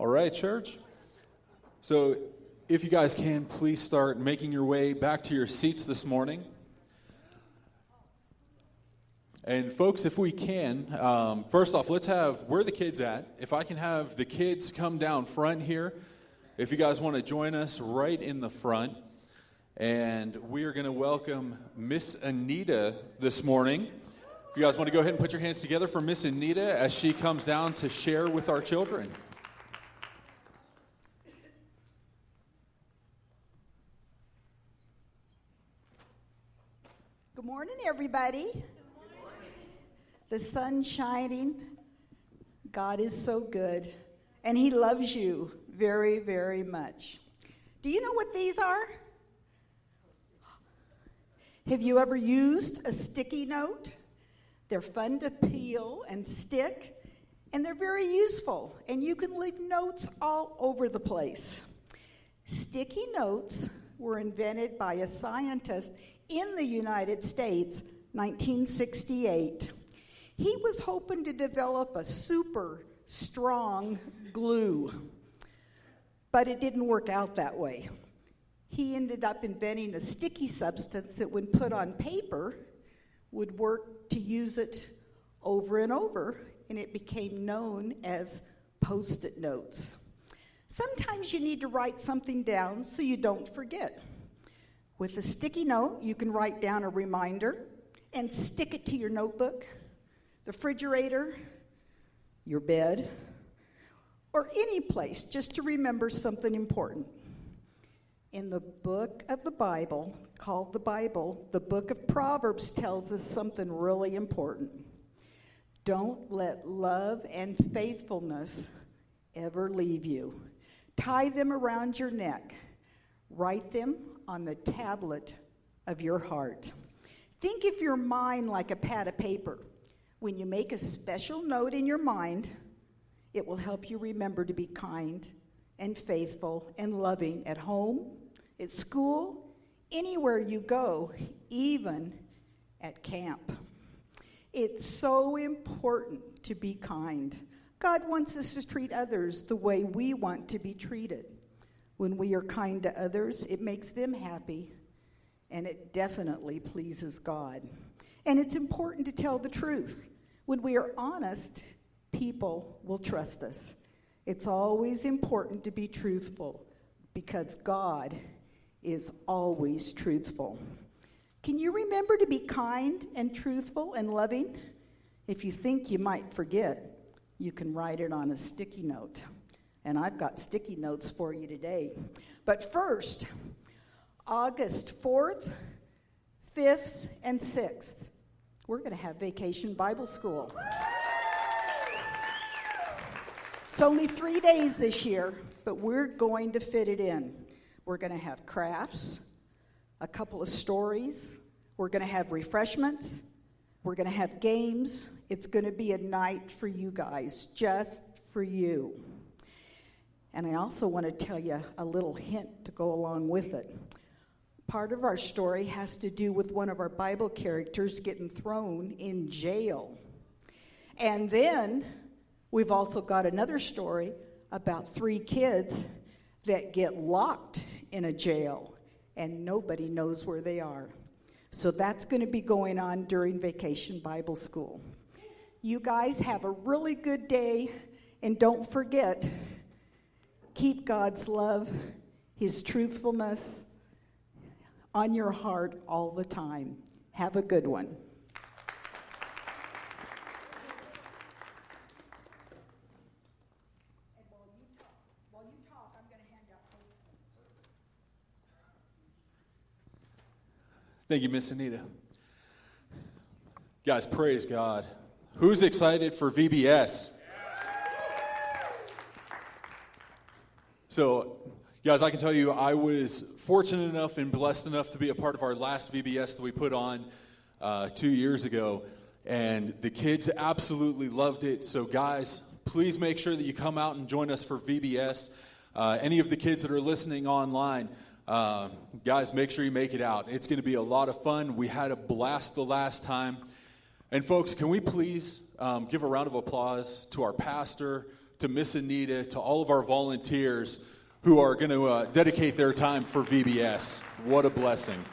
All right, church. So, if you guys can, please start making your way back to your seats this morning. And, folks, if we can, um, first off, let's have where the kids at? If I can have the kids come down front here, if you guys want to join us right in the front. And we are going to welcome Miss Anita this morning. If you guys want to go ahead and put your hands together for Miss Anita as she comes down to share with our children. Good morning, everybody. Good morning. The sun shining. God is so good, and He loves you very, very much. Do you know what these are? Have you ever used a sticky note? They're fun to peel and stick, and they're very useful, and you can leave notes all over the place. Sticky notes were invented by a scientist in the United States, 1968. He was hoping to develop a super strong glue, but it didn't work out that way. He ended up inventing a sticky substance that, when put on paper, would work to use it over and over, and it became known as post it notes. Sometimes you need to write something down so you don't forget. With a sticky note, you can write down a reminder and stick it to your notebook, the refrigerator, your bed, or any place just to remember something important. In the book of the Bible, called the Bible, the book of Proverbs tells us something really important. Don't let love and faithfulness ever leave you. Tie them around your neck. Write them on the tablet of your heart. Think of your mind like a pad of paper. When you make a special note in your mind, it will help you remember to be kind and faithful and loving at home, at school, anywhere you go, even at camp. It's so important to be kind. God wants us to treat others the way we want to be treated. When we are kind to others, it makes them happy, and it definitely pleases God. And it's important to tell the truth. When we are honest, people will trust us. It's always important to be truthful because God is always truthful. Can you remember to be kind and truthful and loving? If you think you might forget, you can write it on a sticky note and I've got sticky notes for you today. But first, August 4th, 5th, and 6th, we're going to have Vacation Bible School. It's only three days this year, but we're going to fit it in. We're going to have crafts, a couple of stories, we're going to have refreshments, we're going to have games. It's going to be a night for you guys, just for you. And I also want to tell you a little hint to go along with it. Part of our story has to do with one of our Bible characters getting thrown in jail. And then we've also got another story about three kids that get locked in a jail and nobody knows where they are. So that's going to be going on during Vacation Bible School. You guys have a really good day and don't forget keep God's love, His truthfulness on your heart all the time. Have a good one. Thank you, Miss Anita. Guys, praise God. Who's excited for VBS? So, guys, I can tell you I was fortunate enough and blessed enough to be a part of our last VBS that we put on uh, two years ago. And the kids absolutely loved it. So, guys, please make sure that you come out and join us for VBS. Uh, any of the kids that are listening online, uh, guys, make sure you make it out. It's going to be a lot of fun. We had a blast the last time. And, folks, can we please um, give a round of applause to our pastor, to Miss Anita, to all of our volunteers who are going to uh, dedicate their time for VBS. What a blessing.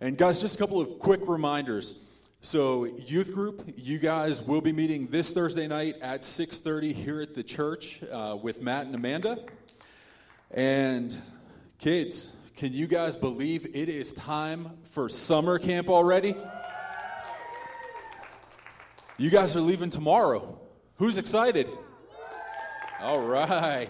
And guys, just a couple of quick reminders. So, youth group, you guys will be meeting this Thursday night at 6:30 here at the church uh, with Matt and Amanda. And kids, can you guys believe it is time for summer camp already? You guys are leaving tomorrow. Who's excited? All right.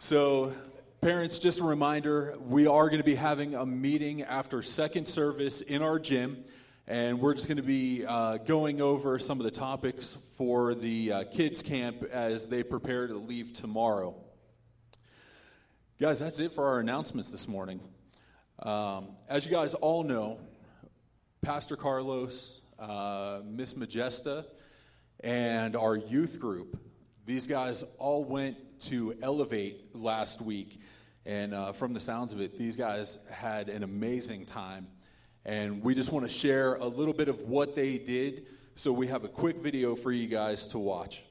So, parents, just a reminder we are going to be having a meeting after second service in our gym, and we're just going to be uh, going over some of the topics for the uh, kids' camp as they prepare to leave tomorrow. Guys, that's it for our announcements this morning. Um, as you guys all know, Pastor Carlos, uh, Miss Majesta, and our youth group these guys all went to Elevate last week, and uh, from the sounds of it, these guys had an amazing time. And we just want to share a little bit of what they did. So we have a quick video for you guys to watch.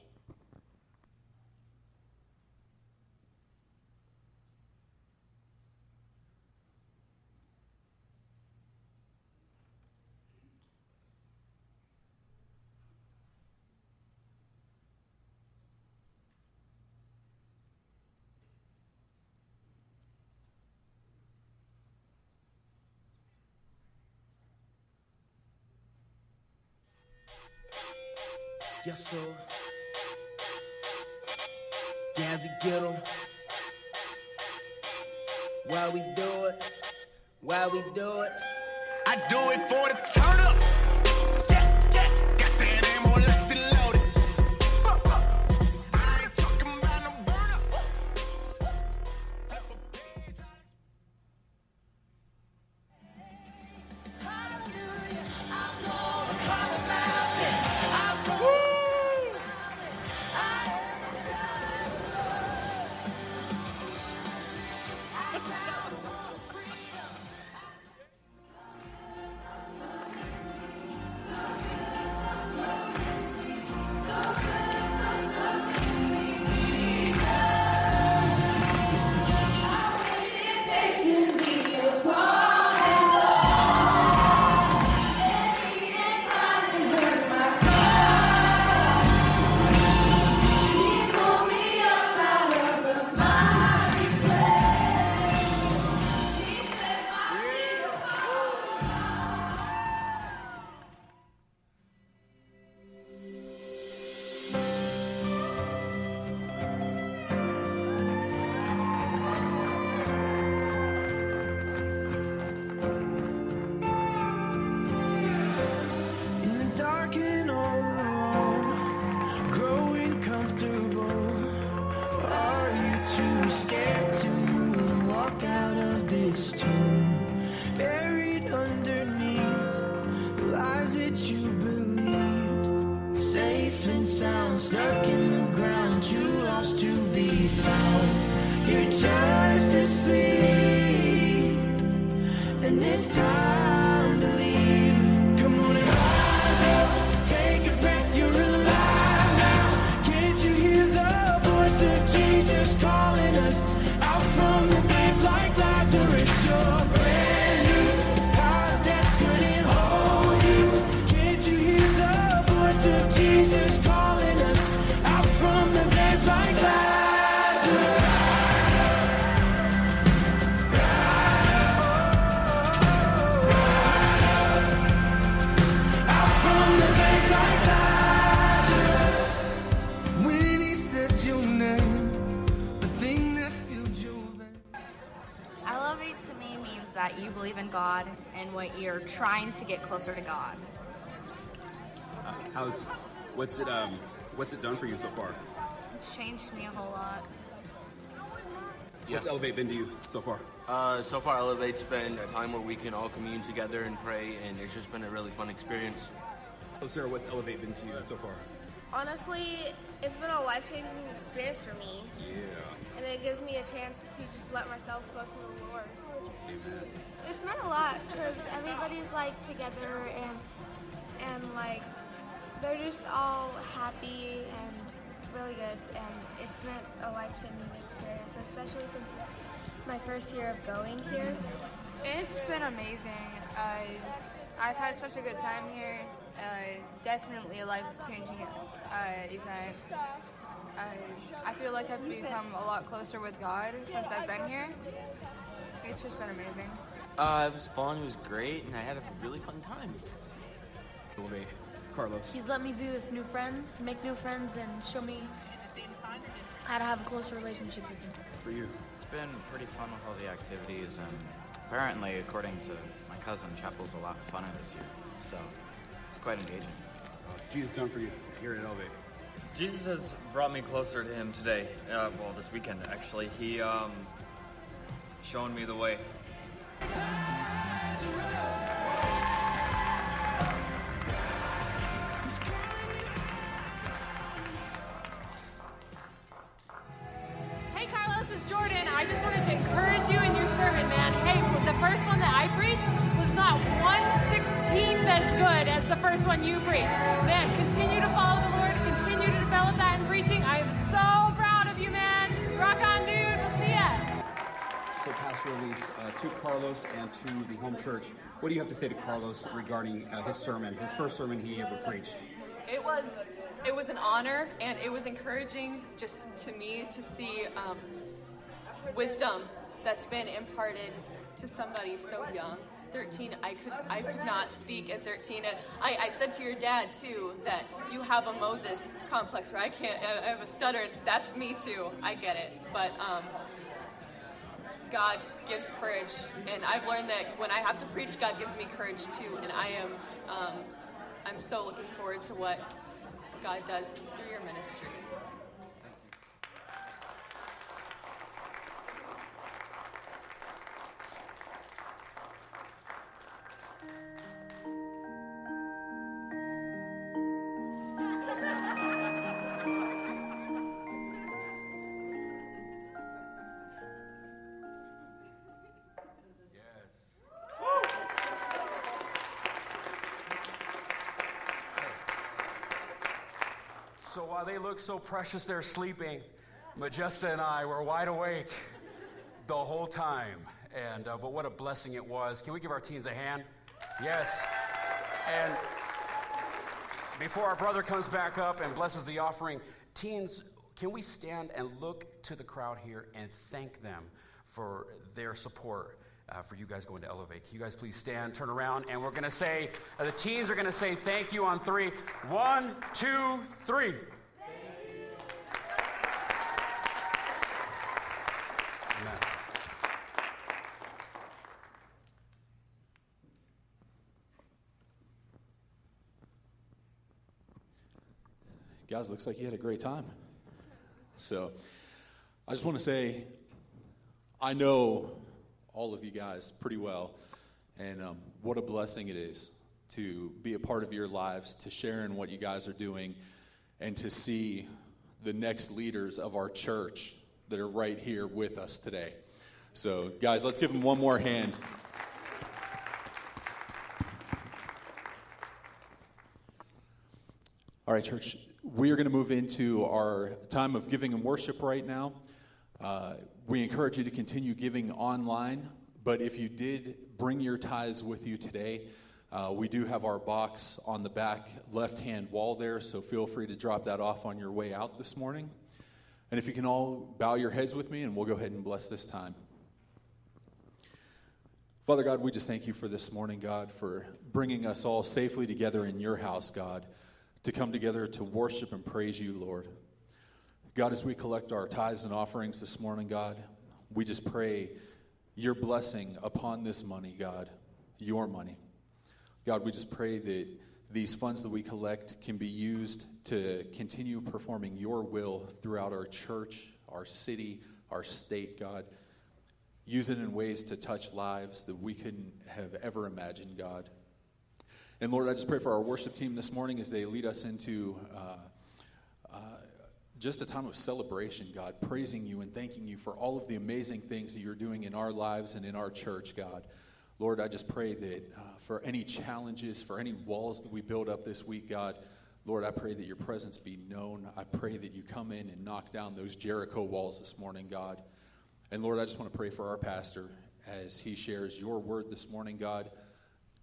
Yes, sir. Down to get 'em. Why we do it? Why we do it? I do it for the turn up. That you believe in God and what you're trying to get closer to God. How's what's it um what's it done for you so far? It's changed me a whole lot. What's Elevate been to you so far? Uh, so far, Elevate's been a time where we can all commune together and pray, and it's just been a really fun experience. Oh, Sarah, what's Elevate been to you so far? Honestly, it's been a life changing experience for me. Yeah. And it gives me a chance to just let myself go to the Lord. It's meant a lot because everybody's like together and and like They're just all happy and really good, and it's been a life-changing experience, especially since it's my first year of going here. It's been amazing. Uh, I've had such a good time here. Uh, definitely a life-changing uh, event. Uh, I feel like I've become a lot closer with God since I've been here. It's just been amazing. Uh, it was fun. It was great, and I had a really fun time. Elevate. Carlos. He's let me be with new friends, make new friends, and show me how to have a closer relationship with him. For you. It's been pretty fun with all the activities, and apparently, according to my cousin, chapel's a lot funner this year. So it's quite engaging. What's Jesus done for you here at Elevate? Jesus has brought me closer to him today. Uh, well, this weekend actually. He um, shown me the way. Hey, Carlos, it's Jordan. I just wanted to encourage you in your sermon, man. Hey, the first one that I preached was not one sixteenth as good as the first one you preached. Man, continue to follow the Lord, continue to develop that in preaching. I am so proud of you, man. Rock on, Pastor Elise, uh, to Carlos and to the home church, what do you have to say to Carlos regarding uh, his sermon, his first sermon he ever preached? It was it was an honor and it was encouraging just to me to see um, wisdom that's been imparted to somebody so young. 13 i could i could not speak at 13 and i, I said to your dad too that you have a moses complex where i can't i have a stutter. That's me too. I get it. But um, god gives courage. And i've learned that when i have to preach god gives me courage too. And i am um, i'm so looking forward to what god does through your ministry while they look so precious, they're sleeping. Majesta and I were wide awake the whole time. And uh, but what a blessing it was. Can we give our teens a hand? Yes. And before our brother comes back up and blesses the offering, teens, can we stand and look to the crowd here and thank them for their support? Uh, for you guys going to Elevate. Can you guys please stand, turn around, and we're going to say, uh, the teens are going to say thank you on three. One, two, three. Amen. Guys, looks like you had a great time. So, I just want to say, I know all of you guys pretty well, and um, what a blessing it is to be a part of your lives, to share in what you guys are doing, and to see the next leaders of our church that are right here with us today. So, guys, let's give them one more hand. All right, church, we are going to move into our time of giving and worship right now. Uh, we encourage you to continue giving online, but if you did bring your tithes with you today, uh, we do have our box on the back left hand wall there, so feel free to drop that off on your way out this morning. And if you can all bow your heads with me, and we'll go ahead and bless this time. Father God, we just thank you for this morning, God, for bringing us all safely together in your house, God, to come together to worship and praise you, Lord. God, as we collect our tithes and offerings this morning, God, we just pray your blessing upon this money, God, your money. God, we just pray that these funds that we collect can be used to continue performing your will throughout our church, our city, our state, God. Use it in ways to touch lives that we couldn't have ever imagined, God. And Lord, I just pray for our worship team this morning as they lead us into uh, uh, just a time of celebration, God, praising you and thanking you for all of the amazing things that you're doing in our lives and in our church, God. Lord, I just pray that uh, for any challenges, for any walls that we build up this week, God, Lord, I pray that your presence be known. I pray that you come in and knock down those Jericho walls this morning, God. And Lord, I just want to pray for our pastor as he shares your word this morning, God.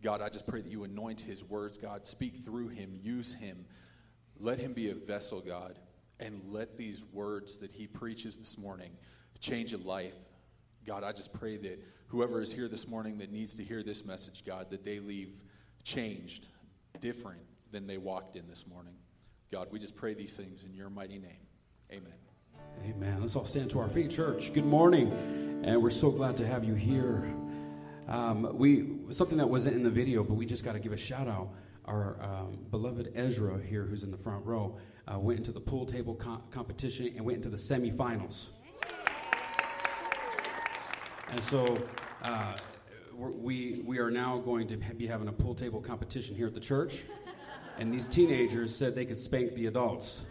God, I just pray that you anoint his words, God. Speak through him, use him. Let him be a vessel, God. And let these words that he preaches this morning change a life. God, I just pray that whoever is here this morning that needs to hear this message, God, that they leave changed, different than they walked in this morning. God, we just pray these things in your mighty name. Amen. Amen. Let's all stand to our feet, church. Good morning, and we're so glad to have you here. Um, we something that wasn't in the video, but we just got to give a shout out. Our um, beloved Ezra here, who's in the front row, uh, went into the pool table co- competition and went into the semifinals. And so uh, we we are now going to be having a pool table competition here at the church, and these teenagers said they could spank the adults.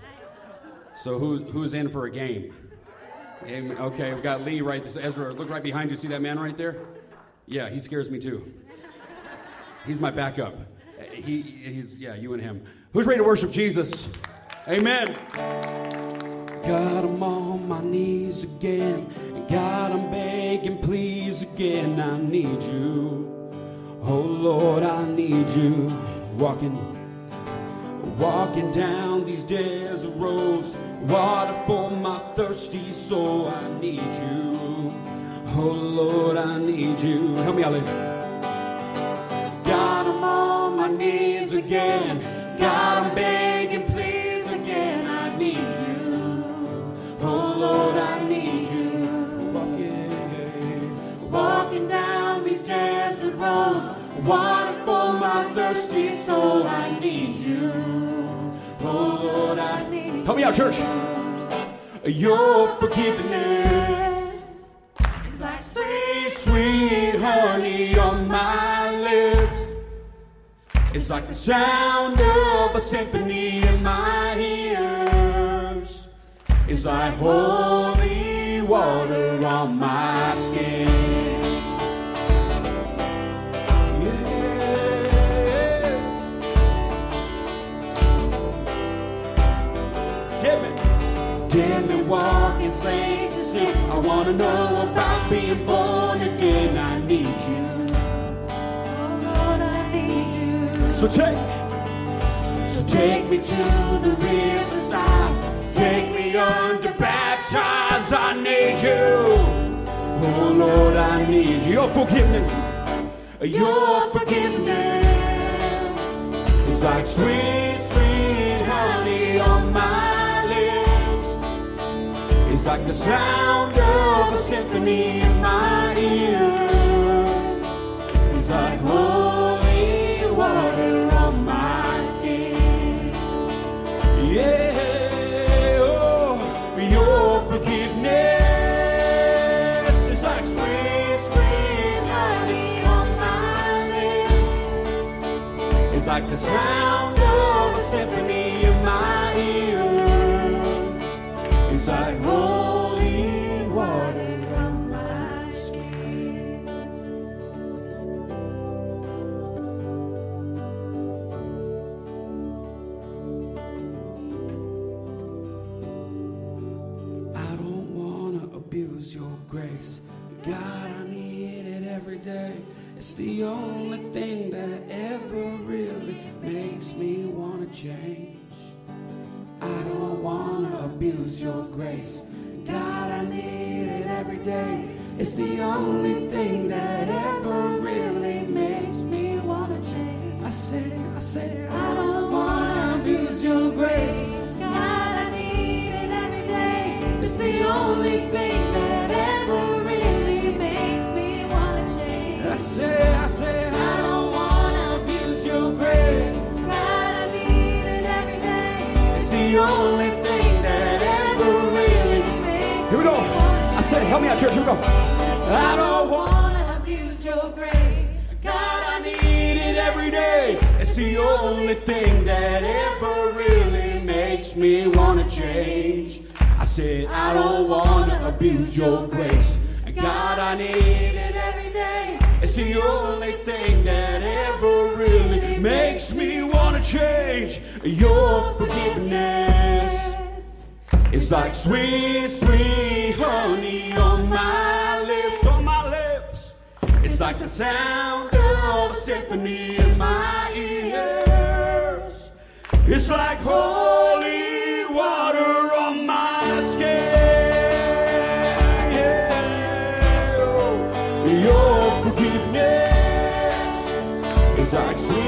So who, who's in for a game? Okay, we've got Lee right there. Ezra, look right behind you. See that man right there? Yeah, he scares me too. He's my backup. He, he's, yeah, you and him. Who's ready to worship Jesus? Amen. God, I'm on my knees again. God, I'm begging, please again. I need you. Oh Lord, I need you. Walking Walking down these desert roads, water for my thirsty soul. I need you. Oh Lord, I need you. Help me out, Lee. God, I'm on my knees again. God, I'm begging, please again. I need you. Oh Lord, I need you. Walking, walking down these desert roads, water for my thirsty soul. I need you. Oh Lord, I need. You. Help me out, church. Your forgiveness It's like the sound of a symphony in my ears. It's like holy water on my skin. Tell me, me, walking slave to sin. I wanna know about being born again. I need you. So take, so take me to the riverside. Take me under baptize. I need you. Oh Lord, I need. Your forgiveness, your forgiveness is like sweet, sweet honey on my lips. It's like the sound of a symphony in my ears. It's like holy like the sound of a symphony in my ears. It's like holy water on my skin. I don't wanna abuse your grace. God, I need it every day. It's the only thing that ever really makes me wanna change. I don't wanna abuse your grace. God, I need it every day. It's the only thing that ever really makes me wanna change. I say, I say, I don't wanna abuse your grace. God, I need it every day. It's the only thing church. Go. I don't want to abuse your grace. God, I need it every day. It's the only thing that ever really makes me want to change. I said, I don't want to abuse your grace. God, I need it every day. It's the only thing that ever really makes me want to change. Your forgiveness. It's like sweet, sweet honey on my lips, on my lips. It's like the sound of a symphony in my ears. It's like holy water on my skin. Yeah. Your forgiveness is like sweet.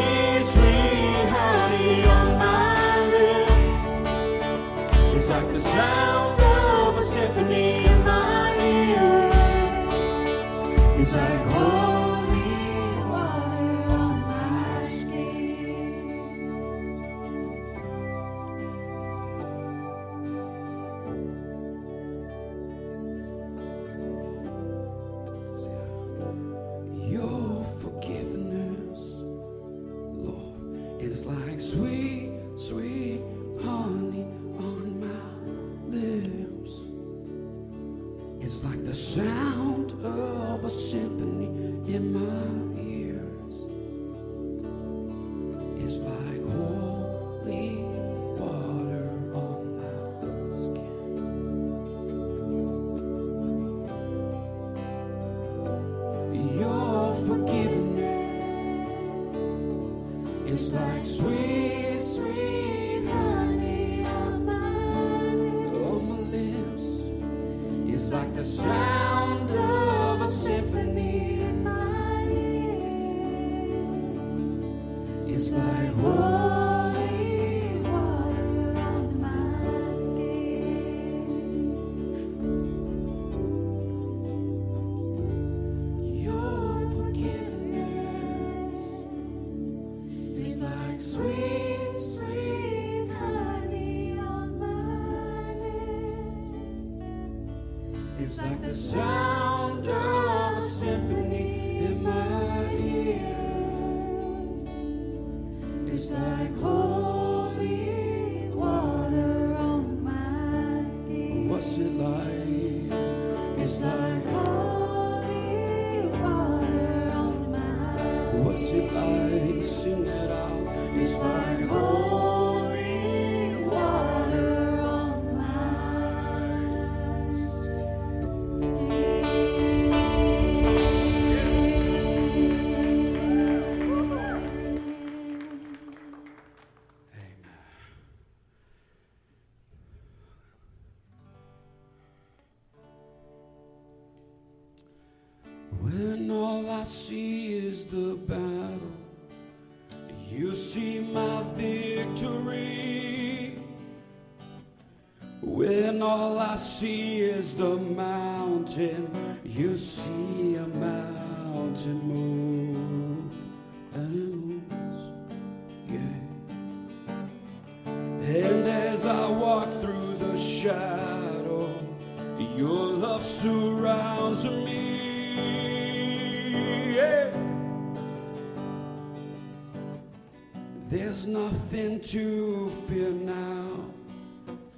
to fear now,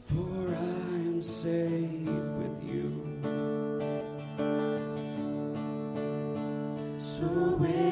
for I am safe with you. So wait.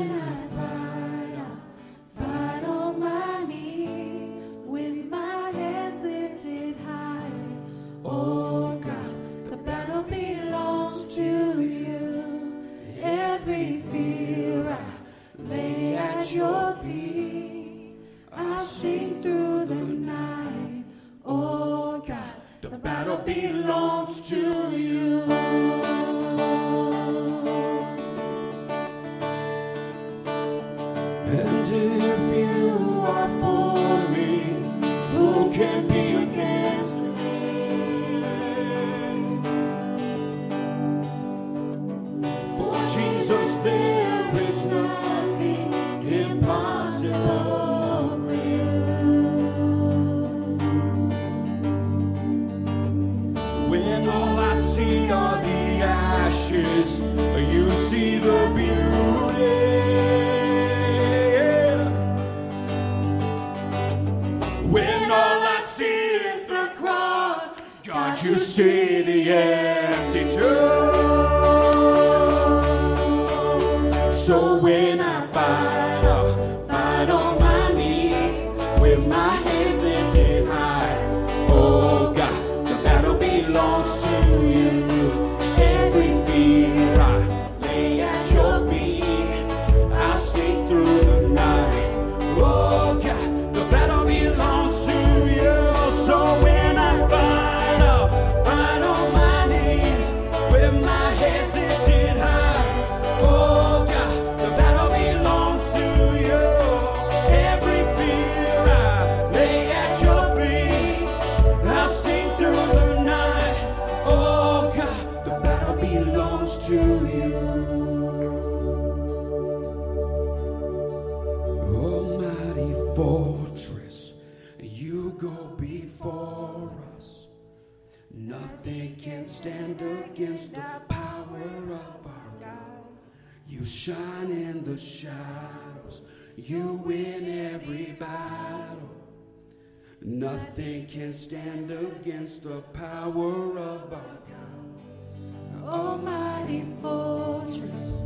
Nothing can stand against the power of our God. Almighty fortress.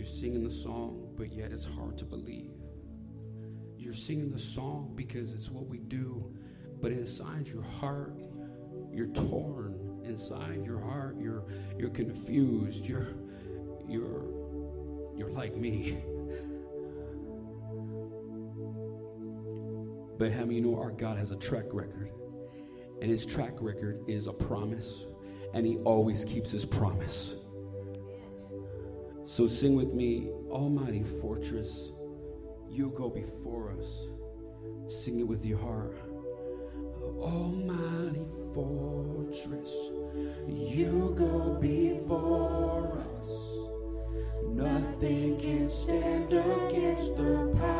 You're singing the song, but yet it's hard to believe. You're singing the song because it's what we do, but inside your heart, you're torn. Inside your heart, you're you're confused. You're you're you're like me. But how many know our God has a track record? And his track record is a promise, and he always keeps his promise. So sing with me, Almighty Fortress, you go before us. Sing it with your heart. Almighty Fortress, you go before us. Nothing can stand against the power.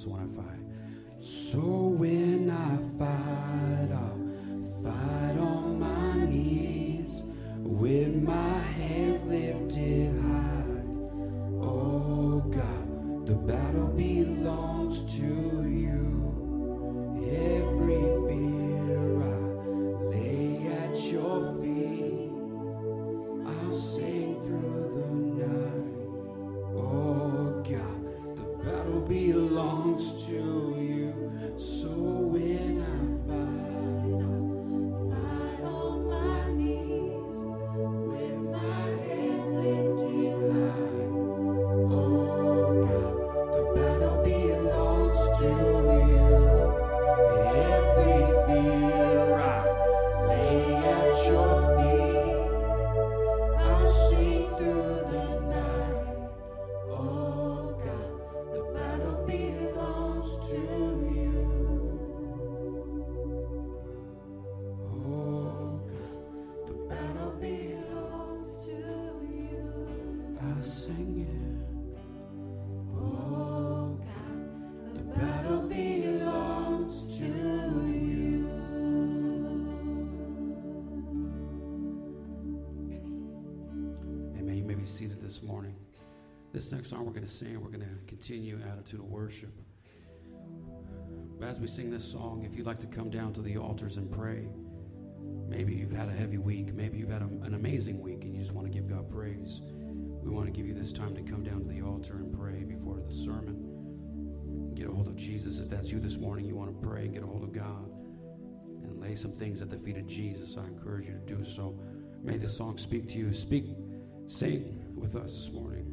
Psalms 105. Next song we're going to sing, we're going to continue attitude of worship. But as we sing this song, if you'd like to come down to the altars and pray, maybe you've had a heavy week, maybe you've had a- an amazing week and you just want to give God praise, we want to give you this time to come down to the altar and pray before the sermon. Get a hold of Jesus. If that's you this morning, you want to pray and get a hold of God and lay some things at the feet of Jesus. I encourage you to do so. May this song speak to you. Speak, sing with us this morning.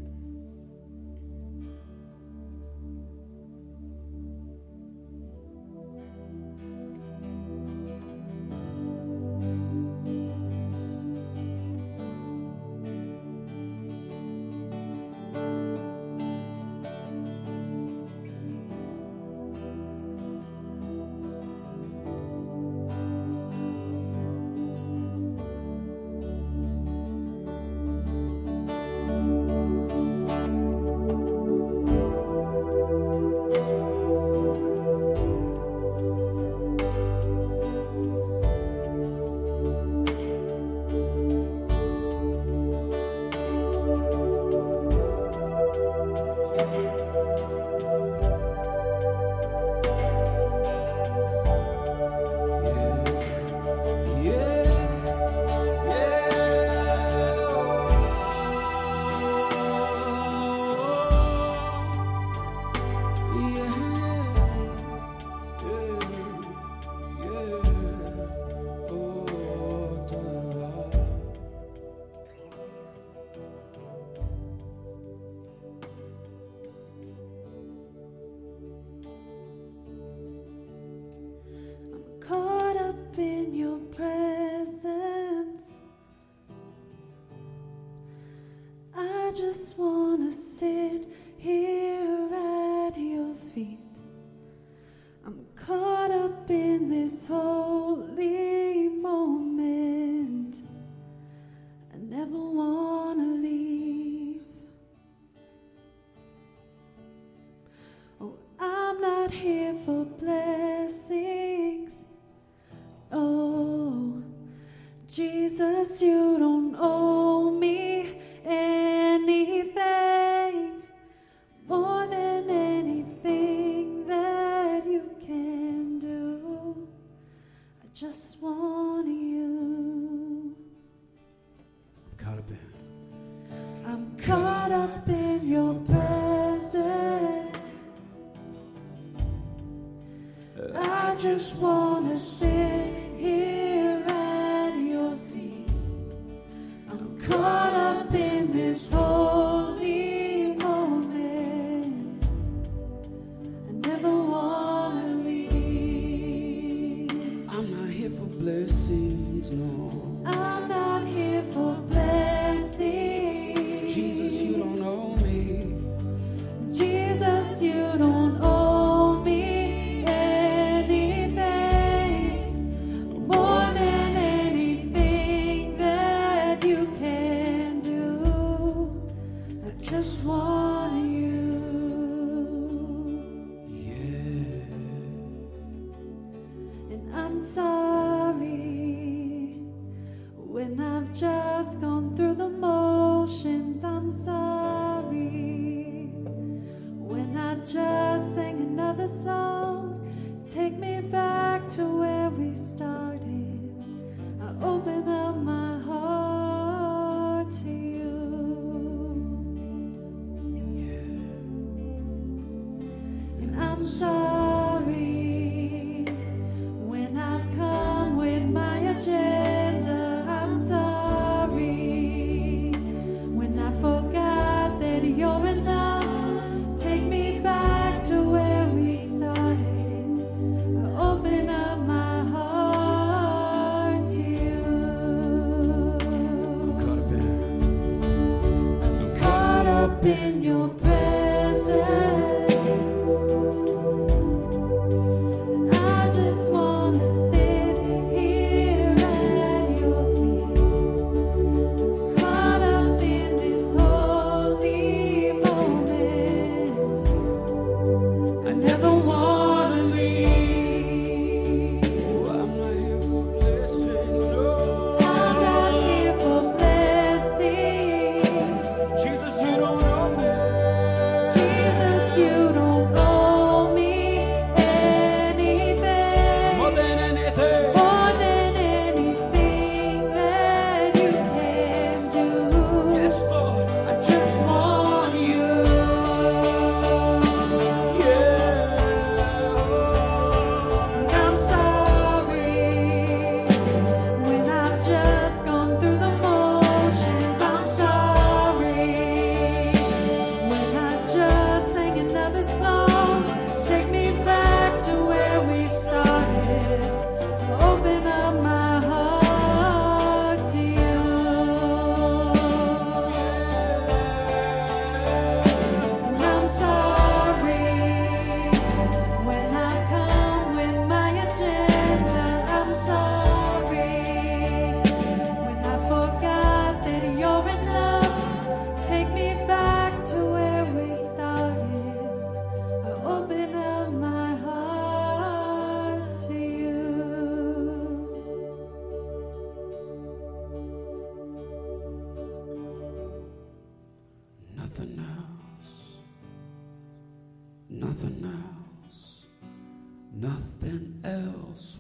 And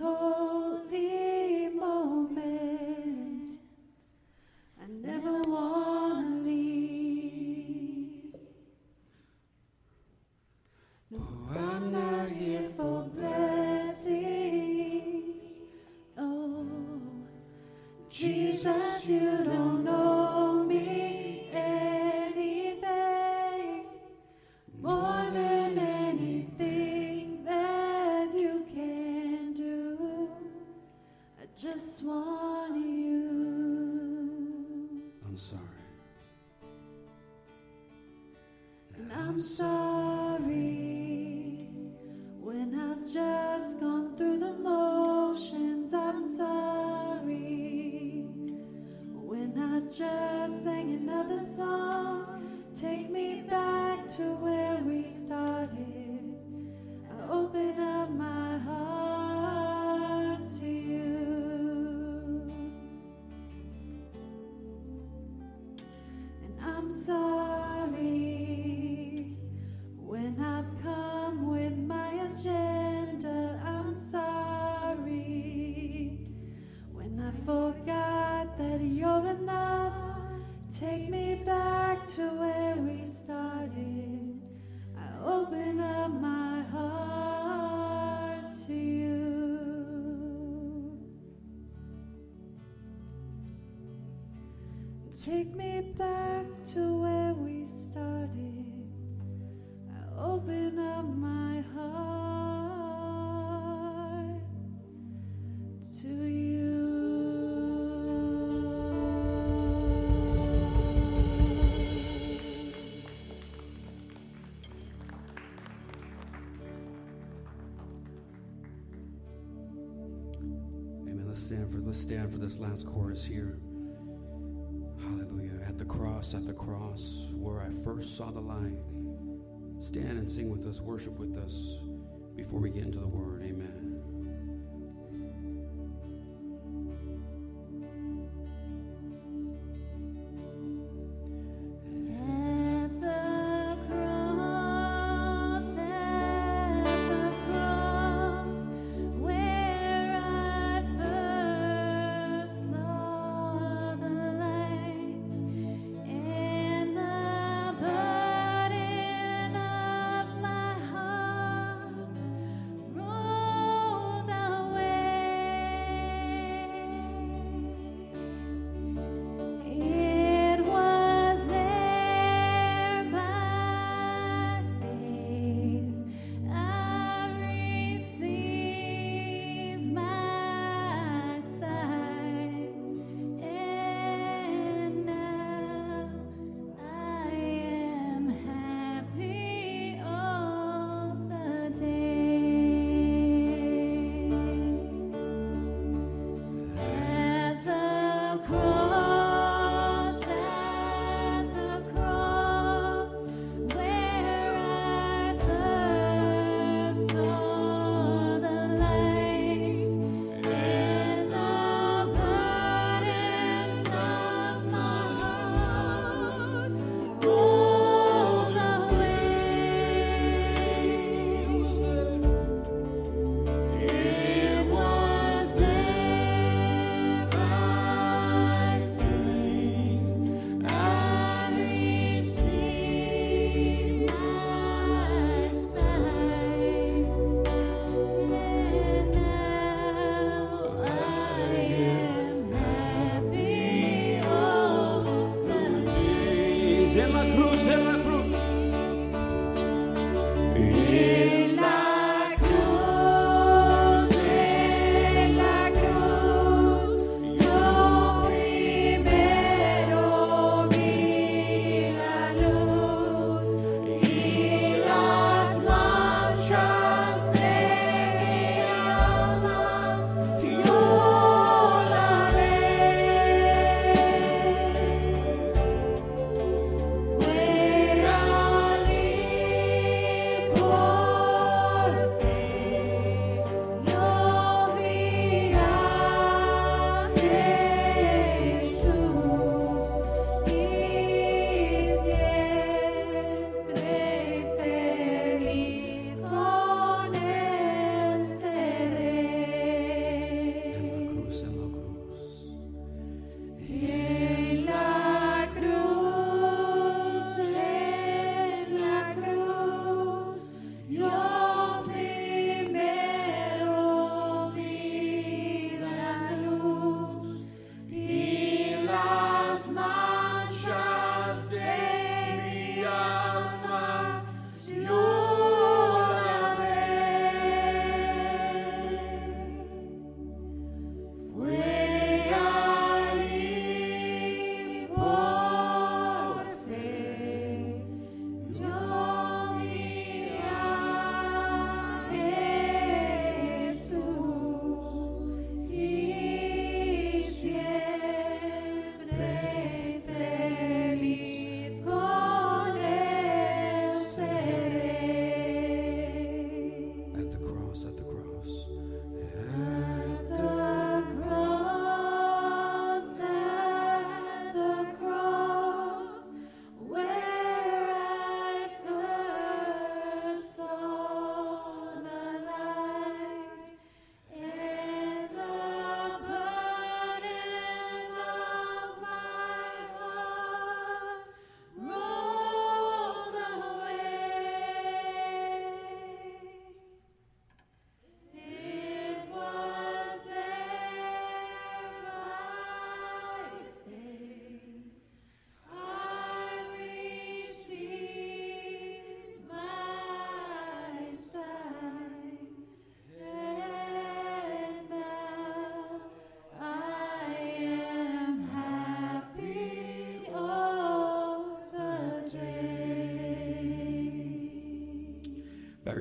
holy moment. I never want to leave. No, I'm not here for blessings. Oh, Jesus, you stand for let's stand for this last chorus here. Hallelujah. At the cross, at the cross, where I first saw the light. Stand and sing with us, worship with us before we get into the word. Amen.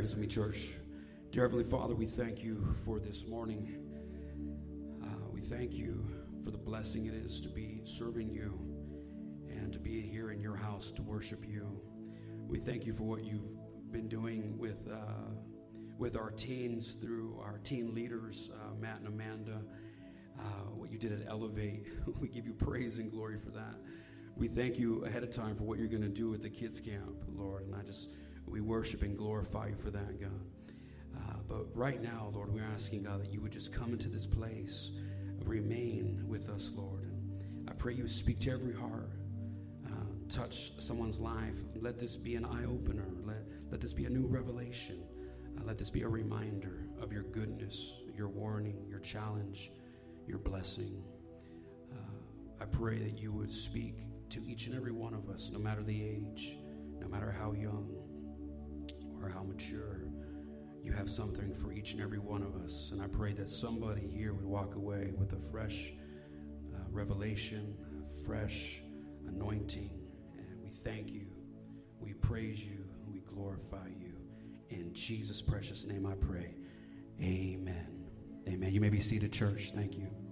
With me, church. Dear Heavenly Father, we thank you for this morning. Uh, we thank you for the blessing it is to be serving you and to be here in your house to worship you. We thank you for what you've been doing with, uh, with our teens through our teen leaders, uh, Matt and Amanda. Uh, what you did at Elevate. we give you praise and glory for that. We thank you ahead of time for what you're going to do at the kids' camp, Lord. And I just, we worship and glorify you for that, God. Uh, but right now, Lord, we're asking, God, that you would just come into this place, remain with us, Lord. And I pray you speak to every heart, uh, touch someone's life. Let this be an eye opener. Let, let this be a new revelation. Uh, let this be a reminder of your goodness, your warning, your challenge, your blessing. Uh, I pray that you would speak to each and every one of us, no matter the age, no matter how young or how mature. You have something for each and every one of us. And I pray that somebody here would walk away with a fresh uh, revelation, a fresh anointing. And we thank you. We praise you. We glorify you. In Jesus' precious name I pray. Amen. Amen. You may be seated, church. Thank you.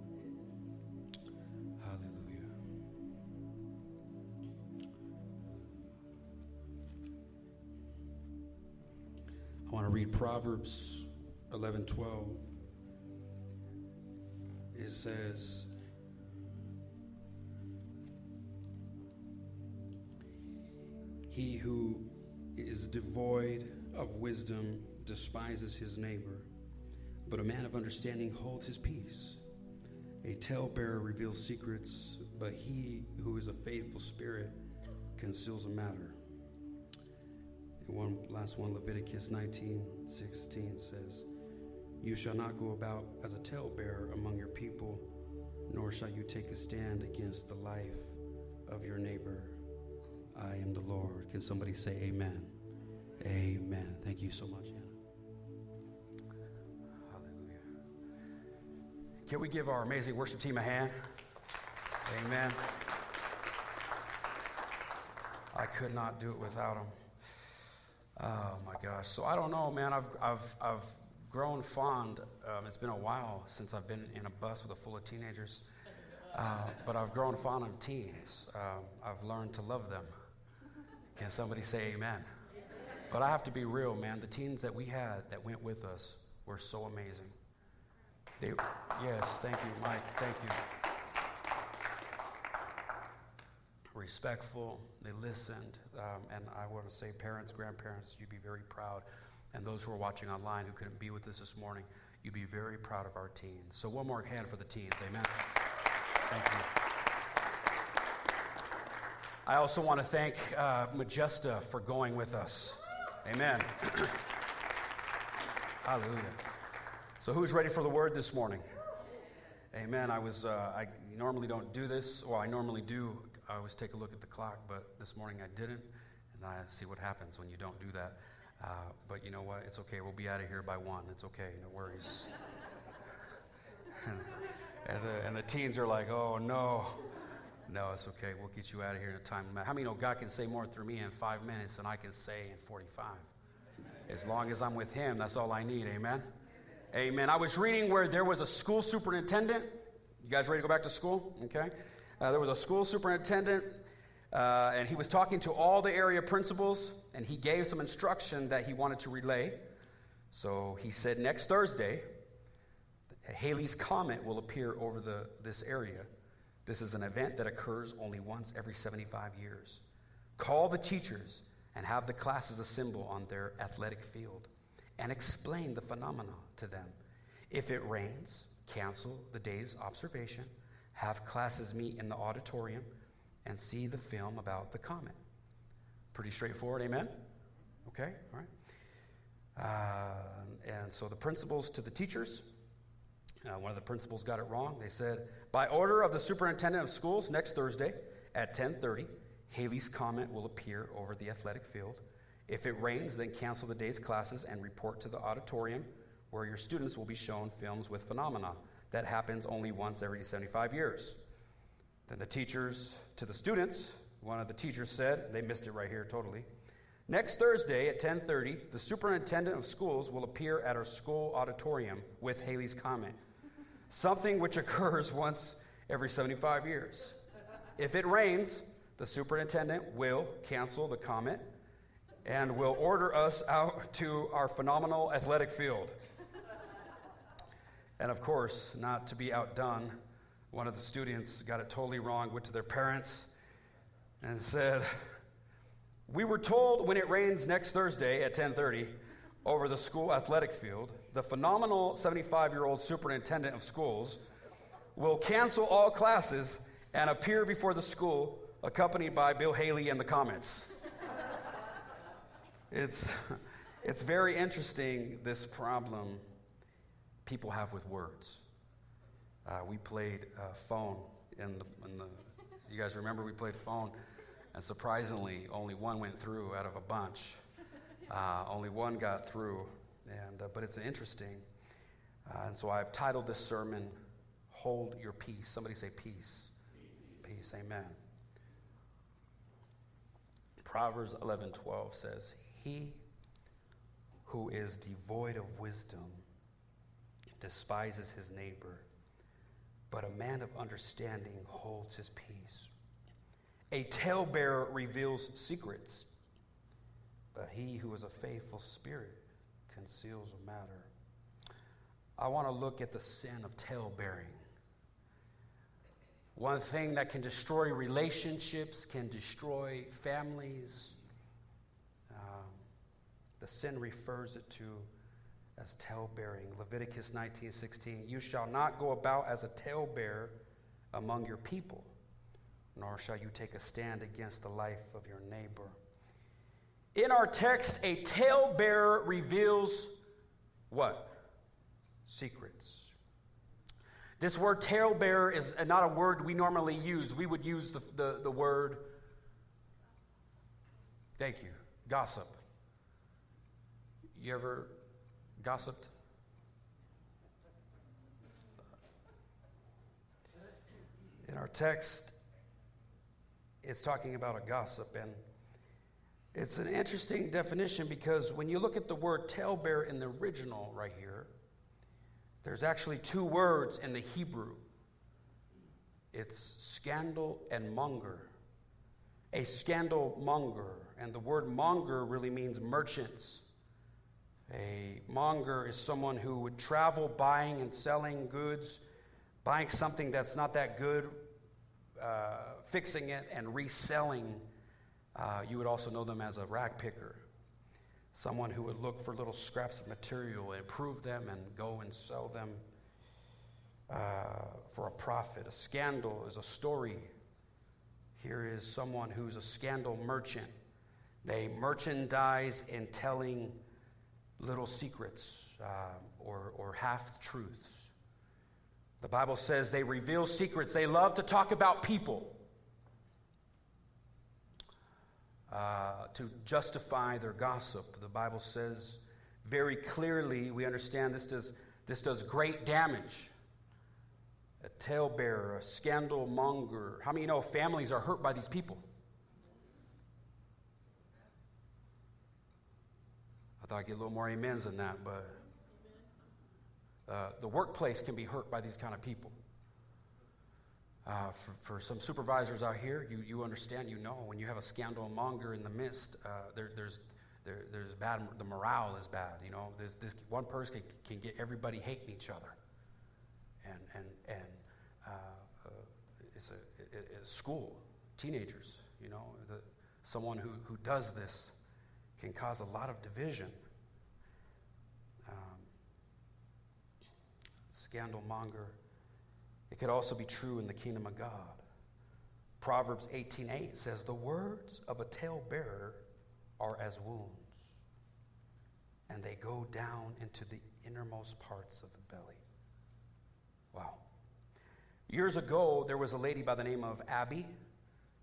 Want to read Proverbs 11 12. It says, He who is devoid of wisdom despises his neighbor, but a man of understanding holds his peace. A talebearer reveals secrets, but he who is a faithful spirit conceals a matter. And one last one, Leviticus 19 16 says, You shall not go about as a talebearer among your people, nor shall you take a stand against the life of your neighbor. I am the Lord. Can somebody say amen? Amen. Thank you so much, Anna. Hallelujah. Can we give our amazing worship team a hand? Amen. I could not do it without them. Oh my gosh. So I don't know, man. I've, I've, I've grown fond. Um, it's been a while since I've been in a bus with a full of teenagers. Uh, but I've grown fond of teens. Um, I've learned to love them. Can somebody say amen? But I have to be real, man. The teens that we had that went with us were so amazing. They, yes, thank you, Mike. Thank you. Respectful, they listened, um, and I want to say, parents, grandparents, you'd be very proud, and those who are watching online who couldn't be with us this morning, you'd be very proud of our teens. So one more hand for the teens, amen. Thank you. I also want to thank uh, Majesta for going with us. Amen. Hallelujah. So, who's ready for the word this morning? Amen. I was. Uh, I normally don't do this. Well, I normally do. I always take a look at the clock, but this morning I didn't, and I see what happens when you don't do that. Uh, but you know what? It's okay. We'll be out of here by one. It's okay. No worries. and, the, and the teens are like, "Oh no." No, it's okay. We'll get you out of here in a time. How many know God can say more through me in five minutes than I can say in 45? As long as I'm with Him, that's all I need. Amen. Amen. I was reading where there was a school superintendent. You guys ready to go back to school? Okay. Uh, there was a school superintendent, uh, and he was talking to all the area principals, and he gave some instruction that he wanted to relay. So he said, next Thursday, Halley's Comet will appear over the, this area. This is an event that occurs only once every 75 years. Call the teachers and have the classes assemble on their athletic field and explain the phenomena to them. If it rains, cancel the day's observation, have classes meet in the auditorium, and see the film about the comet. Pretty straightforward, amen? Okay, all right. Uh, and so the principals to the teachers, uh, one of the principals got it wrong. They said, by order of the superintendent of schools, next Thursday at 10:30, Halley's comet will appear over the athletic field. If it rains, then cancel the day's classes and report to the auditorium where your students will be shown films with phenomena. That happens only once every 75 years. Then the teachers to the students, one of the teachers said, they missed it right here totally. Next Thursday at 10:30, the superintendent of schools will appear at our school auditorium with Halley's comment. Something which occurs once every 75 years. If it rains, the superintendent will cancel the comment and will order us out to our phenomenal athletic field. And of course, not to be outdone, one of the students got it totally wrong, went to their parents and said, "We were told when it rains next Thursday at 10:30 over the school athletic field, the phenomenal 75-year-old superintendent of schools will cancel all classes and appear before the school accompanied by Bill Haley and the comments." It's, it's very interesting, this problem people have with words. Uh, we played uh, phone in the, in the, you guys remember we played phone? And surprisingly, only one went through out of a bunch. Uh, only one got through, and, uh, but it's interesting. Uh, and so I've titled this sermon, Hold Your Peace. Somebody say peace. Peace, amen. Proverbs 11:12 says, "He who is devoid of wisdom despises his neighbor, but a man of understanding holds his peace. A talebearer reveals secrets, but he who is a faithful spirit conceals a matter. I want to look at the sin of talebearing. One thing that can destroy relationships, can destroy families. Um, the sin refers it to as tale-bearing. Leviticus 19:16. You shall not go about as a talebearer among your people, nor shall you take a stand against the life of your neighbor. In our text, a talebearer reveals what? Secrets. This word talebearer is not a word we normally use. We would use the, the, the word, thank you, gossip. You ever gossiped? In our text, it's talking about a gossip, and it's an interesting definition because when you look at the word talebearer in the original right here, there's actually two words in the Hebrew. It's scandal and monger. A scandal monger. And the word monger really means merchants. A monger is someone who would travel buying and selling goods, buying something that's not that good, uh, fixing it, and reselling. Uh, you would also know them as a rag picker someone who would look for little scraps of material, improve them, and go and sell them uh, for a profit. A scandal is a story. Here is someone who's a scandal merchant. They merchandise in telling little secrets uh, or, or half truths. The Bible says they reveal secrets. They love to talk about people. Uh, to justify their gossip. The Bible says very clearly, we understand this does, this does great damage. A talebearer, a scandal monger. How many you know families are hurt by these people? I thought I'd get a little more amens than that, but uh, the workplace can be hurt by these kind of people. Uh, for, for, some supervisors out here, you, you understand, you know, when you have a scandal monger in the midst, uh, there, there's, there, there's bad, the morale is bad. You know, there's, this one person can, can get everybody hating each other. And, and, and uh, uh it's a, it, it's school, teenagers, you know, the, someone who, who does this cause a lot of division. Um, scandal monger it could also be true in the kingdom of God. Proverbs 18:8 says, "The words of a talebearer are as wounds, and they go down into the innermost parts of the belly." Wow. Years ago, there was a lady by the name of Abby,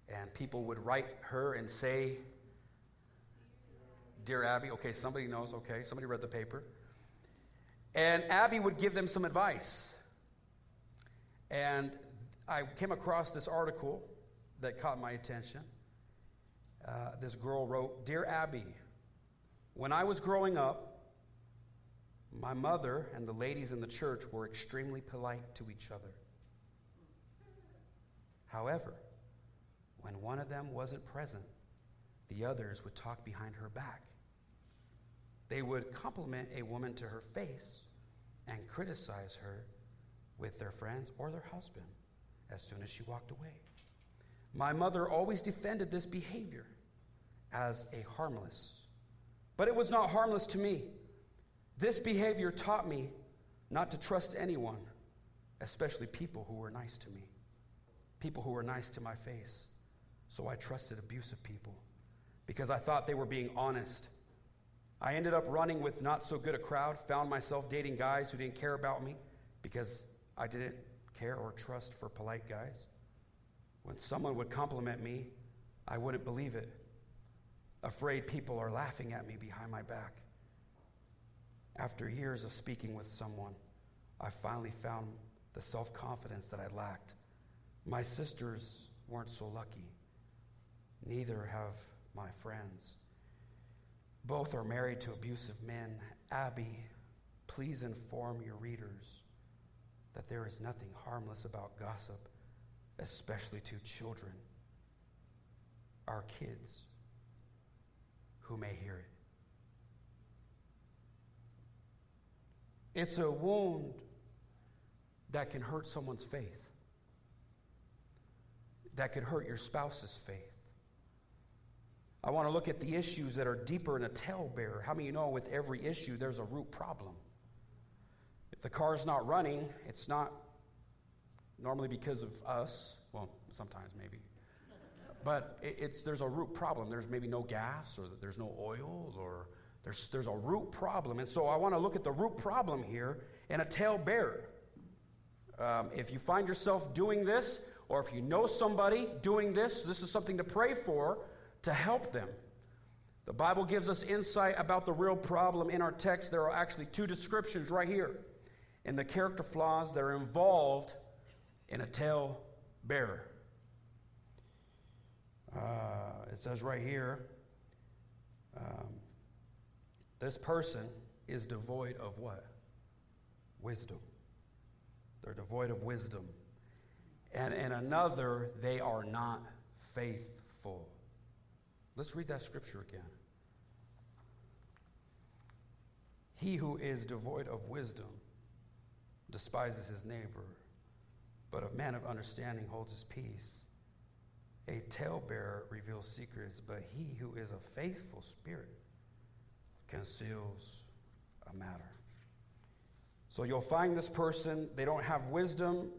and people would write her and say, Dear Abby, okay, somebody knows, okay, somebody read the paper. And Abby would give them some advice. And I came across this article that caught my attention. Uh, this girl wrote Dear Abby, when I was growing up, my mother and the ladies in the church were extremely polite to each other. However, when one of them wasn't present, the others would talk behind her back. They would compliment a woman to her face and criticize her with their friends or their husband as soon as she walked away. My mother always defended this behavior as a harmless, but it was not harmless to me. This behavior taught me not to trust anyone, especially people who were nice to me, people who were nice to my face. So I trusted abusive people because I thought they were being honest. I ended up running with not so good a crowd, found myself dating guys who didn't care about me because I didn't care or trust for polite guys. When someone would compliment me, I wouldn't believe it, afraid people are laughing at me behind my back. After years of speaking with someone, I finally found the self confidence that I lacked. My sisters weren't so lucky. Neither have my friends. Both are married to abusive men. Abby, please inform your readers that there is nothing harmless about gossip, especially to children, our kids, who may hear it. It's a wound that can hurt someone's faith, that could hurt your spouse's faith. I want to look at the issues that are deeper in a talebearer. How many you know with every issue there's a root problem? If the car's not running, it's not normally because of us. Well, sometimes maybe. But it, it's, there's a root problem. There's maybe no gas, or there's no oil, or there's, there's a root problem. And so I want to look at the root problem here in a talebearer. Um, if you find yourself doing this, or if you know somebody doing this, this is something to pray for to help them. The Bible gives us insight about the real problem in our text. There are actually two descriptions right here in the character flaws that are involved in a tale bearer. Uh, it says right here um, this person is devoid of what? Wisdom. They're devoid of wisdom. And in another, they are not faithful. Let's read that scripture again. He who is devoid of wisdom despises his neighbor, but a man of understanding holds his peace. A talebearer reveals secrets, but he who is a faithful spirit conceals a matter. So you'll find this person, they don't have wisdom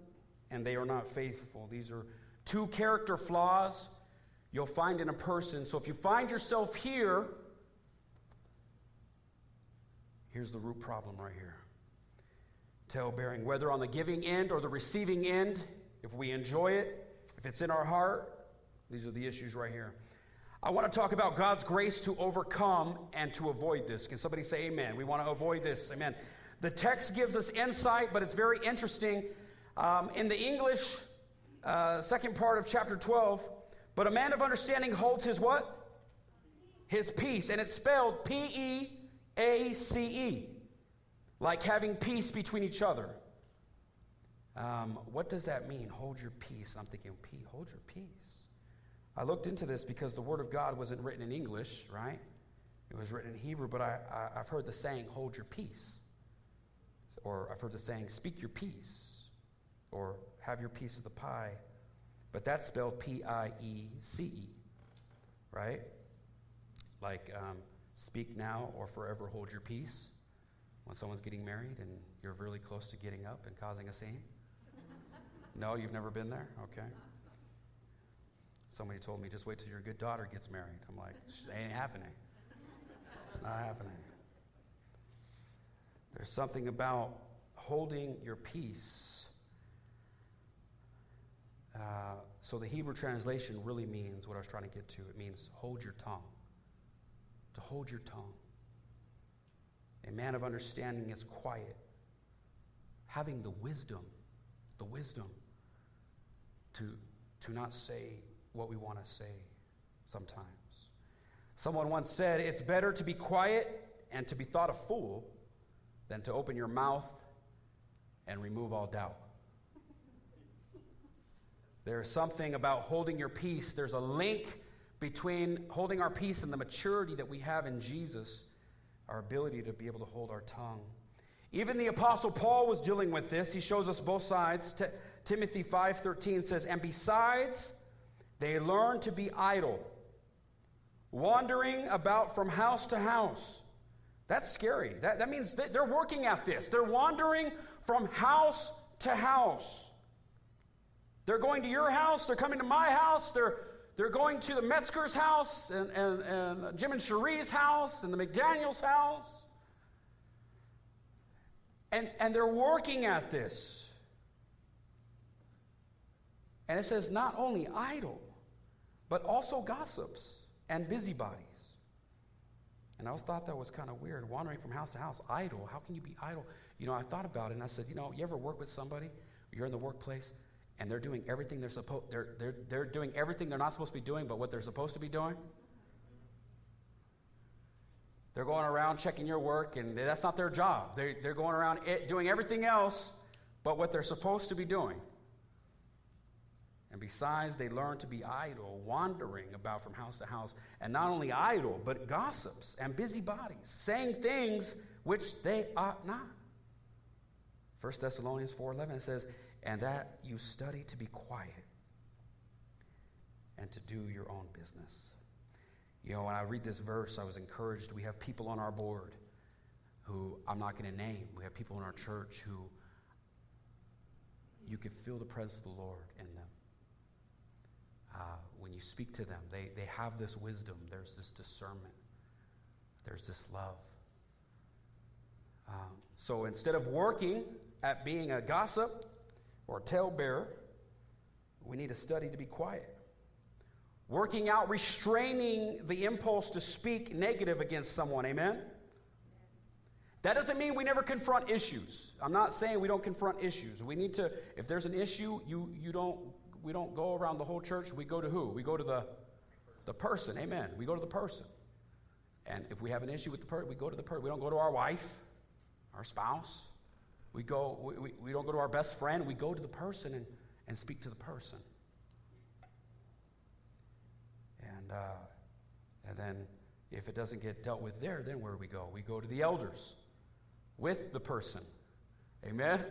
and they are not faithful. These are two character flaws you'll find in a person. So if you find yourself here, here's the root problem right here. Tale bearing, whether on the giving end or the receiving end, if we enjoy it, if it's in our heart, these are the issues right here. I want to talk about God's grace to overcome and to avoid this. Can somebody say amen? We want to avoid this. Amen. The text gives us insight, but it's very interesting. Um, in the English, uh, second part of chapter 12, but a man of understanding holds his what? His peace. And it's spelled P E A C E, like having peace between each other. Um, what does that mean? Hold your peace. I'm thinking, P, hold your peace. I looked into this because the Word of God wasn't written in English, right? It was written in Hebrew, but I, I, I've heard the saying, hold your peace. Or I've heard the saying, speak your peace. Or have your piece of the pie. But that's spelled P I E C E, right? Like um, speak now or forever hold your peace when someone's getting married and you're really close to getting up and causing a scene. no, you've never been there? Okay. Somebody told me, just wait till your good daughter gets married. I'm like, it ain't happening. It's not happening. There's something about holding your peace. Uh, so the Hebrew translation really means what I was trying to get to. It means hold your tongue. To hold your tongue. A man of understanding is quiet, having the wisdom, the wisdom to, to not say what we want to say sometimes. Someone once said, It's better to be quiet and to be thought a fool than to open your mouth and remove all doubt. There's something about holding your peace. There's a link between holding our peace and the maturity that we have in Jesus, our ability to be able to hold our tongue. Even the apostle Paul was dealing with this. He shows us both sides. T- Timothy 5:13 says, "And besides, they learn to be idle, wandering about from house to house." That's scary. That, that means they're working at this. They're wandering from house to house. They're going to your house, they're coming to my house, they're, they're going to the Metzger's house and, and, and Jim and Cherie's house and the McDaniel's house. And, and they're working at this. And it says not only idle, but also gossips and busybodies. And I always thought that was kind of weird, wandering from house to house, idle. How can you be idle? You know, I thought about it and I said, you know, you ever work with somebody, you're in the workplace, and they're doing everything they're supposed they're, they're, they're doing everything they're not supposed to be doing but what they're supposed to be doing? They're going around checking your work and that's not their job. They're, they're going around doing everything else but what they're supposed to be doing. And besides they learn to be idle wandering about from house to house. And not only idle but gossips and busybodies saying things which they ought not. 1 Thessalonians 4:11 it says, "And that you study to be quiet and to do your own business." You know, when I read this verse, I was encouraged. We have people on our board who I'm not going to name. We have people in our church who you can feel the presence of the Lord in them. Uh, when you speak to them, they, they have this wisdom, there's this discernment, there's this love. Um, so instead of working at being a gossip or a talebearer, we need to study to be quiet. Working out, restraining the impulse to speak negative against someone, amen? That doesn't mean we never confront issues. I'm not saying we don't confront issues. We need to, if there's an issue, you, you don't, we don't go around the whole church. We go to who? We go to the, the person. Amen. We go to the person. And if we have an issue with the person, we go to the person. We don't go to our wife, our spouse. We, go, we, we, we don't go to our best friend. We go to the person and, and speak to the person. And, uh, and then if it doesn't get dealt with there, then where do we go? We go to the elders with the person. Amen?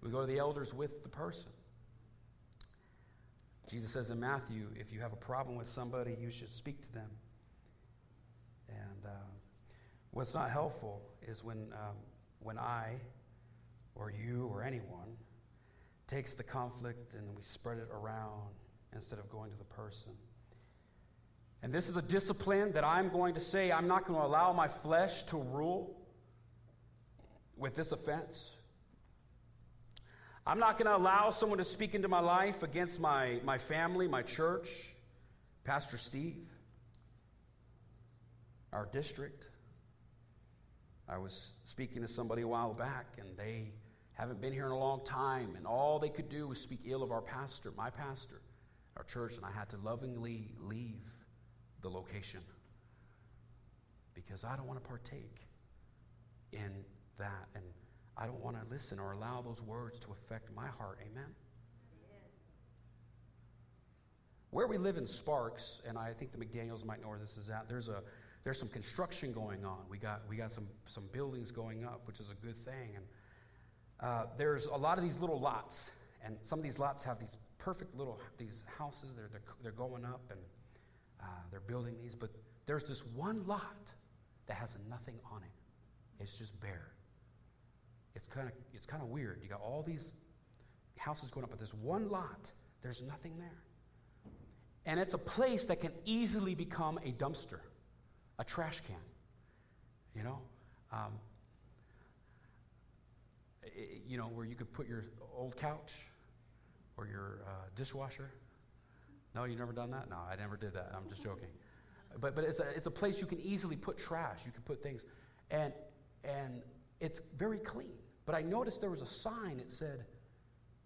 We go to the elders with the person. Jesus says in Matthew, if you have a problem with somebody, you should speak to them. And uh, what's not helpful is when, um, when I or you or anyone takes the conflict and we spread it around instead of going to the person. And this is a discipline that I'm going to say I'm not going to allow my flesh to rule with this offense. I'm not going to allow someone to speak into my life against my, my family, my church, Pastor Steve, our district. I was speaking to somebody a while back, and they haven't been here in a long time, and all they could do was speak ill of our pastor, my pastor, our church, and I had to lovingly leave the location because I don't want to partake in that. And I don't want to listen or allow those words to affect my heart. Amen? Where we live in Sparks, and I think the McDaniels might know where this is at, there's, a, there's some construction going on. We got, we got some, some buildings going up, which is a good thing. And uh, there's a lot of these little lots, and some of these lots have these perfect little these houses. They're, they're, they're going up, and uh, they're building these. But there's this one lot that has nothing on it. It's just bare. It's kind of it's kind of weird. You got all these houses going up, but there's one lot. There's nothing there. And it's a place that can easily become a dumpster, a trash can. You know, um, you know where you could put your old couch or your uh, dishwasher. No, you've never done that. No, I never did that. I'm just joking. But but it's a it's a place you can easily put trash. You can put things, and and it's very clean. But I noticed there was a sign that said,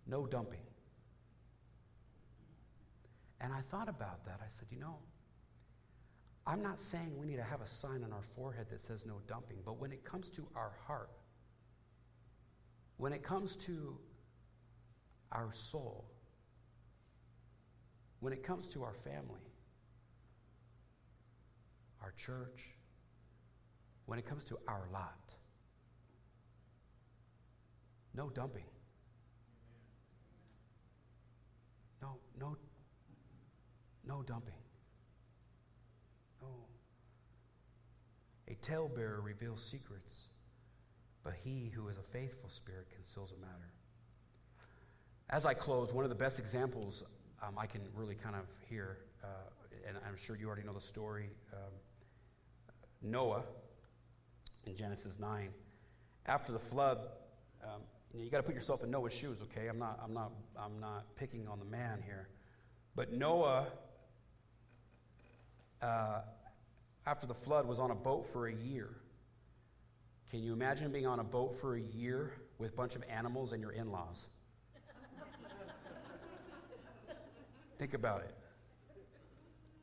no dumping. And I thought about that. I said, you know, I'm not saying we need to have a sign on our forehead that says no dumping, but when it comes to our heart, when it comes to our soul, when it comes to our family, our church, when it comes to our lot, no dumping. No, no, no dumping. No. A talebearer reveals secrets, but he who is a faithful spirit conceals a matter. As I close, one of the best examples um, I can really kind of hear, uh, and I'm sure you already know the story um, Noah in Genesis 9. After the flood, um, you, know, you got to put yourself in Noah's shoes, okay? I'm not, I'm, not, I'm not picking on the man here. But Noah, uh, after the flood, was on a boat for a year. Can you imagine being on a boat for a year with a bunch of animals and your in laws? Think about it.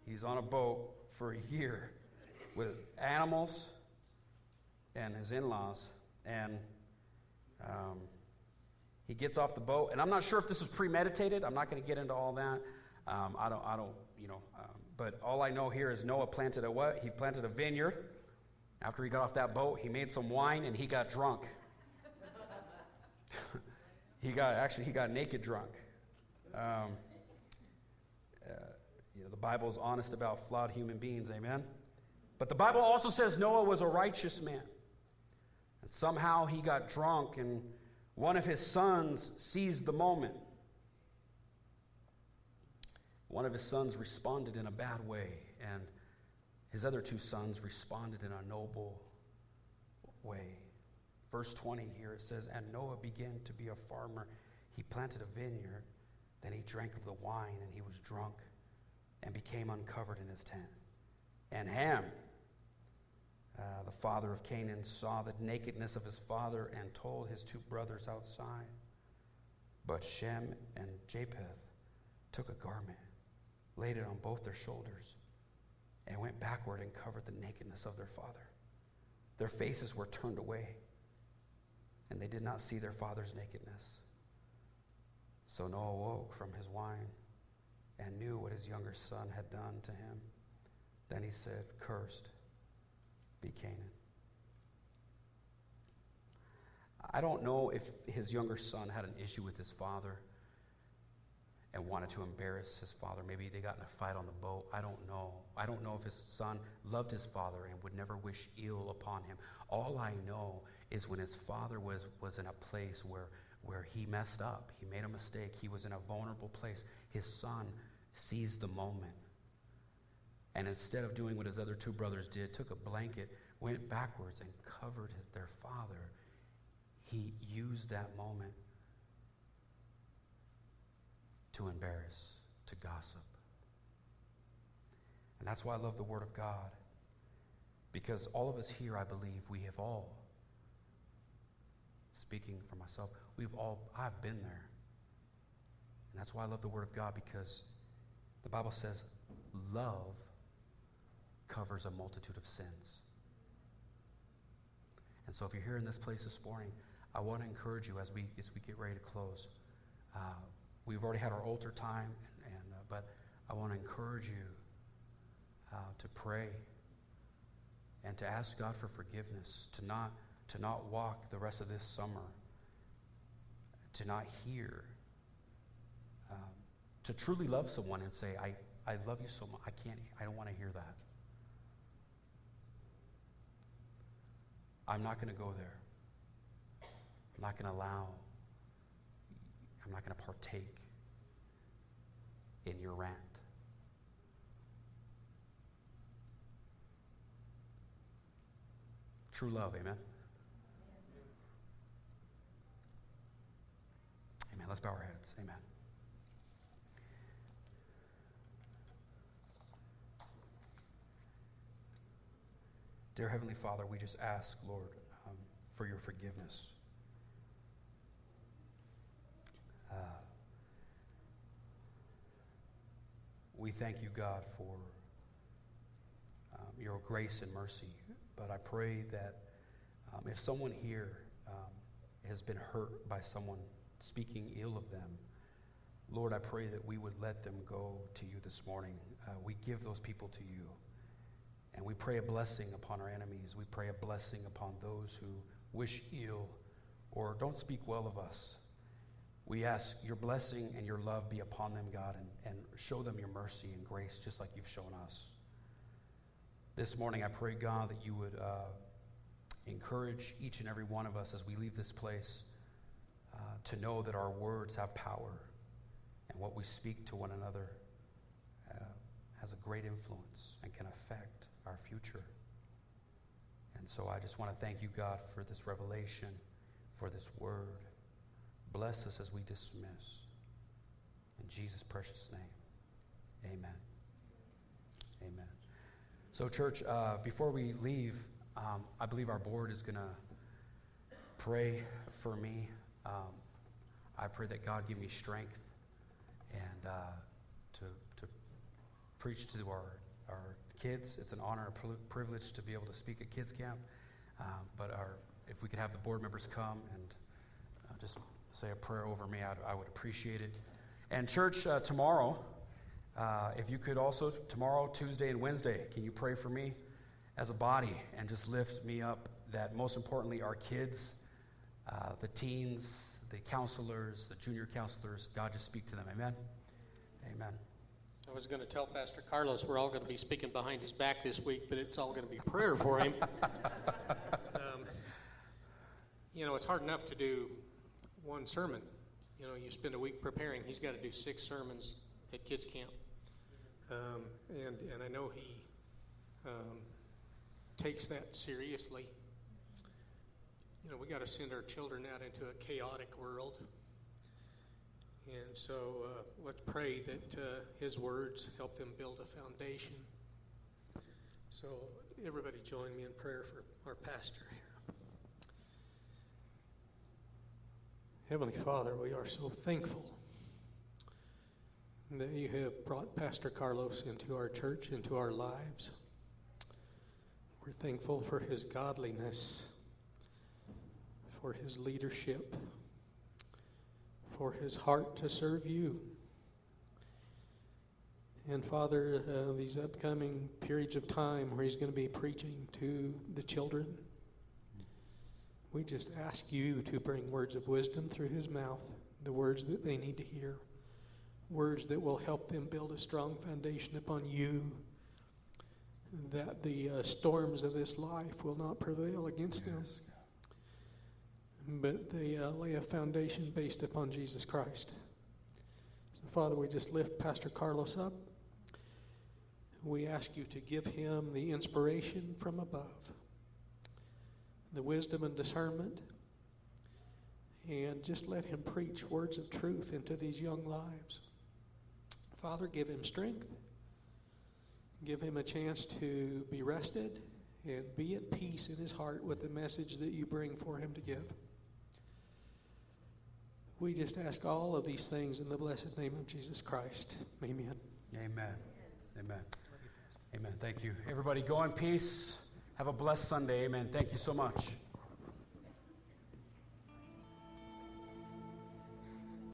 He's on a boat for a year with animals and his in laws, and um, he gets off the boat. And I'm not sure if this was premeditated. I'm not going to get into all that. Um, I don't, I don't, you know, um, but all I know here is Noah planted a what? He planted a vineyard. After he got off that boat, he made some wine and he got drunk. he got actually he got naked drunk. Um, uh, you know, the Bible is honest about flawed human beings, amen? But the Bible also says Noah was a righteous man. And somehow he got drunk, and one of his sons seized the moment. One of his sons responded in a bad way, and his other two sons responded in a noble way. Verse 20 here it says, And Noah began to be a farmer. He planted a vineyard. Then he drank of the wine, and he was drunk and became uncovered in his tent. And Ham, uh, the father of Canaan, saw the nakedness of his father and told his two brothers outside. But Shem and Japheth took a garment, laid it on both their shoulders, and went backward and covered the nakedness of their father. Their faces were turned away, and they did not see their father's nakedness. So Noah woke from his wine and knew what his younger son had done to him. Then he said, Cursed be Canaan. I don't know if his younger son had an issue with his father and wanted to embarrass his father. Maybe they got in a fight on the boat. I don't know. I don't know if his son loved his father and would never wish ill upon him. All I know is when his father was, was in a place where, where he messed up, he made a mistake, he was in a vulnerable place, his son seized the moment. And instead of doing what his other two brothers did, took a blanket, went backwards, and covered their father. He used that moment to embarrass, to gossip. And that's why I love the Word of God. Because all of us here, I believe, we have all, speaking for myself, we've all, I've been there. And that's why I love the Word of God, because the Bible says love covers a multitude of sins. And so if you're here in this place this morning, I want to encourage you as we, as we get ready to close. Uh, we've already had our altar time, and, and uh, but I want to encourage you uh, to pray and to ask God for forgiveness, to not, to not walk the rest of this summer, to not hear, um, to truly love someone and say, I, I love you so much. I can't, I don't want to hear that. I'm not going to go there. I'm not going to allow, I'm not going to partake in your rant. True love, amen? Amen. Let's bow our heads. Amen. Dear Heavenly Father, we just ask, Lord, um, for your forgiveness. Uh, we thank you, God, for um, your grace and mercy. But I pray that um, if someone here um, has been hurt by someone speaking ill of them, Lord, I pray that we would let them go to you this morning. Uh, we give those people to you. And we pray a blessing upon our enemies. We pray a blessing upon those who wish ill or don't speak well of us. We ask your blessing and your love be upon them, God, and, and show them your mercy and grace just like you've shown us. This morning, I pray, God, that you would uh, encourage each and every one of us as we leave this place uh, to know that our words have power and what we speak to one another uh, has a great influence and can affect our future. And so I just want to thank you, God, for this revelation, for this word. Bless us as we dismiss. In Jesus' precious name, amen. Amen. So, church, uh, before we leave, um, I believe our board is going to pray for me. Um, I pray that God give me strength and uh, to, to preach to our, our kids. It's an honor and privilege to be able to speak at kids camp. Um, but our, if we could have the board members come and uh, just say a prayer over me, I'd, I would appreciate it. And church, uh, tomorrow, uh, if you could also, tomorrow, Tuesday, and Wednesday, can you pray for me as a body and just lift me up that most importantly, our kids, uh, the teens, the counselors, the junior counselors. God, just speak to them. Amen. Amen. I was going to tell Pastor Carlos we're all going to be speaking behind his back this week, but it's all going to be prayer for him. um, you know, it's hard enough to do one sermon. You know, you spend a week preparing. He's got to do six sermons at kids camp, um, and and I know he um, takes that seriously. You know, we got to send our children out into a chaotic world. And so uh, let's pray that uh, his words help them build a foundation. So, everybody join me in prayer for our pastor here. Heavenly Father, we are so thankful that you have brought Pastor Carlos into our church, into our lives. We're thankful for his godliness, for his leadership for his heart to serve you. And Father, uh, these upcoming periods of time where he's going to be preaching to the children, we just ask you to bring words of wisdom through his mouth, the words that they need to hear, words that will help them build a strong foundation upon you, that the uh, storms of this life will not prevail against them but they uh, lay a foundation based upon Jesus Christ. So, Father, we just lift Pastor Carlos up. We ask you to give him the inspiration from above, the wisdom and discernment, and just let him preach words of truth into these young lives. Father, give him strength. Give him a chance to be rested and be at peace in his heart with the message that you bring for him to give. We just ask all of these things in the blessed name of Jesus Christ. Amen. Amen. Amen. Amen. Thank you. Everybody go in peace. Have a blessed Sunday. Amen. Thank you so much.